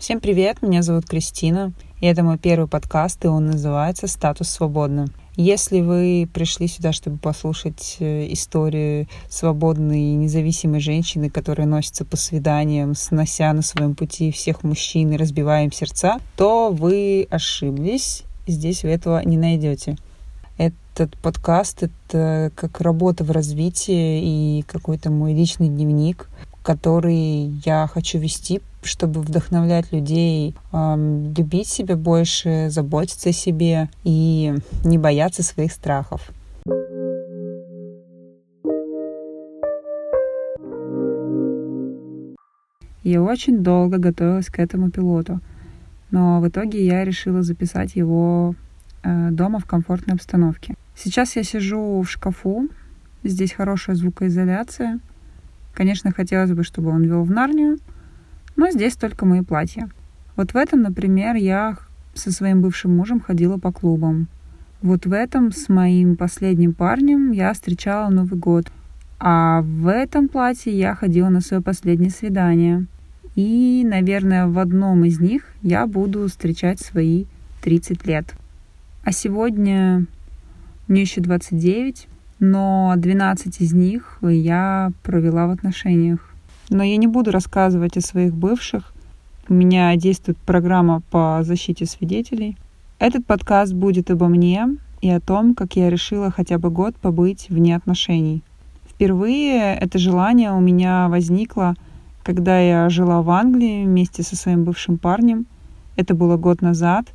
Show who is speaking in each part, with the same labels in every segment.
Speaker 1: Всем привет, меня зовут Кристина, и это мой первый подкаст, и он называется «Статус свободно». Если вы пришли сюда, чтобы послушать э, историю свободной и независимой женщины, которая носится по свиданиям, снося на своем пути всех мужчин и разбивая им сердца, то вы ошиблись, здесь вы этого не найдете. Этот подкаст — это как работа в развитии и какой-то мой личный дневник, который я хочу вести, чтобы вдохновлять людей э, любить себя больше, заботиться о себе и не бояться своих страхов. Я очень долго готовилась к этому пилоту, но в итоге я решила записать его э, дома в комфортной обстановке. Сейчас я сижу в шкафу, здесь хорошая звукоизоляция, Конечно, хотелось бы, чтобы он вел в Нарнию, но здесь только мои платья. Вот в этом, например, я со своим бывшим мужем ходила по клубам. Вот в этом с моим последним парнем я встречала Новый год. А в этом платье я ходила на свое последнее свидание. И, наверное, в одном из них я буду встречать свои 30 лет. А сегодня мне еще 29, но 12 из них я провела в отношениях. Но я не буду рассказывать о своих бывших. У меня действует программа по защите свидетелей. Этот подкаст будет обо мне и о том, как я решила хотя бы год побыть вне отношений. Впервые это желание у меня возникло, когда я жила в Англии вместе со своим бывшим парнем. Это было год назад.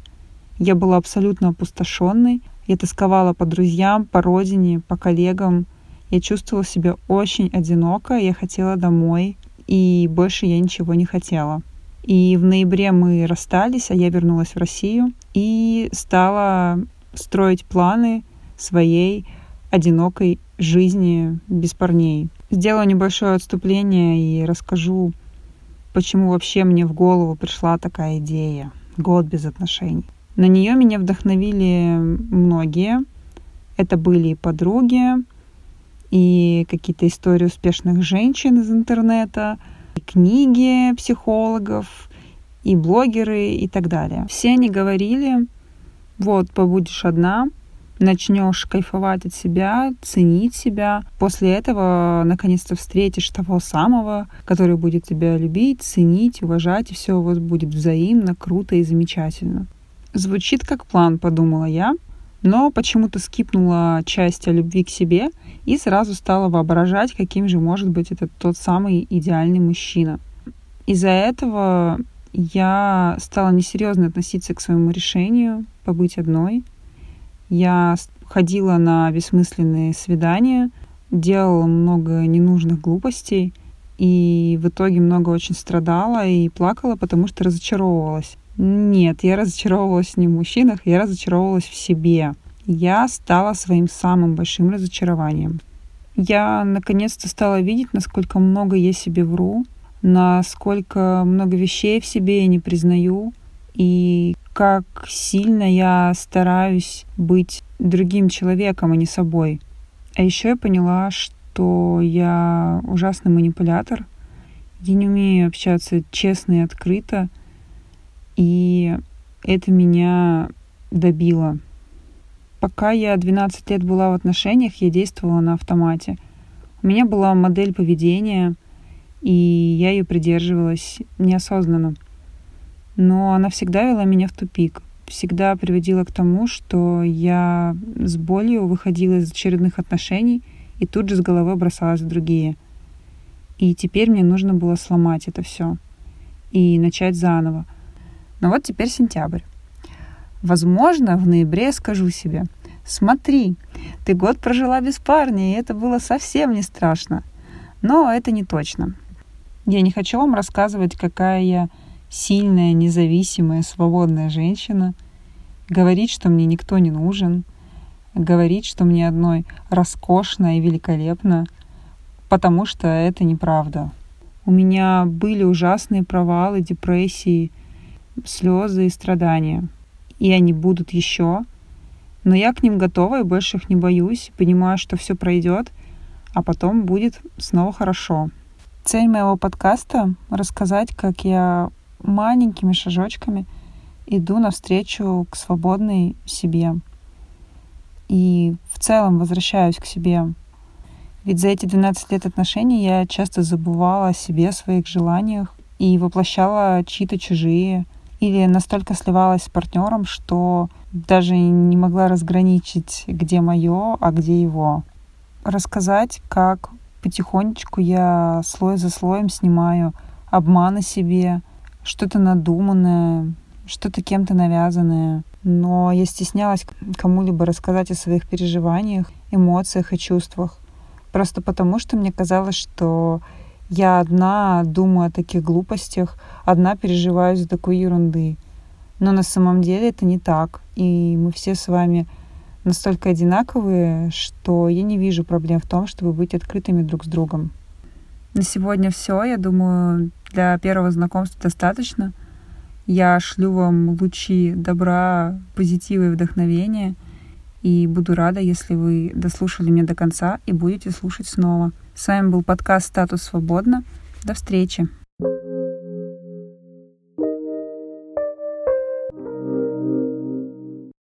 Speaker 1: Я была абсолютно опустошенной, я тосковала по друзьям, по родине, по коллегам. Я чувствовала себя очень одиноко, я хотела домой, и больше я ничего не хотела. И в ноябре мы расстались, а я вернулась в Россию и стала строить планы своей одинокой жизни без парней. Сделаю небольшое отступление и расскажу, почему вообще мне в голову пришла такая идея. Год без отношений. На нее меня вдохновили многие. Это были и подруги, и какие-то истории успешных женщин из интернета, и книги психологов, и блогеры и так далее. Все они говорили, вот, побудешь одна, начнешь кайфовать от себя, ценить себя. После этого наконец-то встретишь того самого, который будет тебя любить, ценить, уважать, и все у вас будет взаимно, круто и замечательно. Звучит как план, подумала я, но почему-то скипнула часть о любви к себе и сразу стала воображать, каким же может быть этот тот самый идеальный мужчина. Из-за этого я стала несерьезно относиться к своему решению побыть одной. Я ходила на бессмысленные свидания, делала много ненужных глупостей и в итоге много очень страдала и плакала, потому что разочаровывалась. Нет, я разочаровывалась не в мужчинах, я разочаровывалась в себе. Я стала своим самым большим разочарованием. Я наконец-то стала видеть, насколько много я себе вру, насколько много вещей в себе я не признаю, и как сильно я стараюсь быть другим человеком, а не собой. А еще я поняла, что я ужасный манипулятор. Я не умею общаться честно и открыто — и это меня добило. Пока я 12 лет была в отношениях, я действовала на автомате. У меня была модель поведения, и я ее придерживалась неосознанно. Но она всегда вела меня в тупик. Всегда приводила к тому, что я с болью выходила из очередных отношений и тут же с головы бросалась в другие. И теперь мне нужно было сломать это все и начать заново. Но вот теперь сентябрь. Возможно, в ноябре скажу себе, смотри, ты год прожила без парня, и это было совсем не страшно. Но это не точно. Я не хочу вам рассказывать, какая я сильная, независимая, свободная женщина, говорить, что мне никто не нужен, говорить, что мне одной роскошно и великолепно, потому что это неправда. У меня были ужасные провалы, депрессии – слезы и страдания. И они будут еще. Но я к ним готова и больше их не боюсь, понимаю, что все пройдет, а потом будет снова хорошо. Цель моего подкаста — рассказать, как я маленькими шажочками иду навстречу к свободной себе. И в целом возвращаюсь к себе. Ведь за эти 12 лет отношений я часто забывала о себе, о своих желаниях и воплощала чьи-то чужие. Или настолько сливалась с партнером, что даже не могла разграничить, где мое, а где его. Рассказать, как потихонечку я слой за слоем снимаю обман о себе, что-то надуманное, что-то кем-то навязанное. Но я стеснялась кому-либо рассказать о своих переживаниях, эмоциях и чувствах. Просто потому, что мне казалось, что я одна думаю о таких глупостях, одна переживаю за такой ерунды. Но на самом деле это не так. И мы все с вами настолько одинаковые, что я не вижу проблем в том, чтобы быть открытыми друг с другом. На сегодня все. Я думаю, для первого знакомства достаточно. Я шлю вам лучи добра, позитива и вдохновения. И буду рада, если вы дослушали меня до конца и будете слушать снова. С вами был подкаст «Статус свободно». До встречи!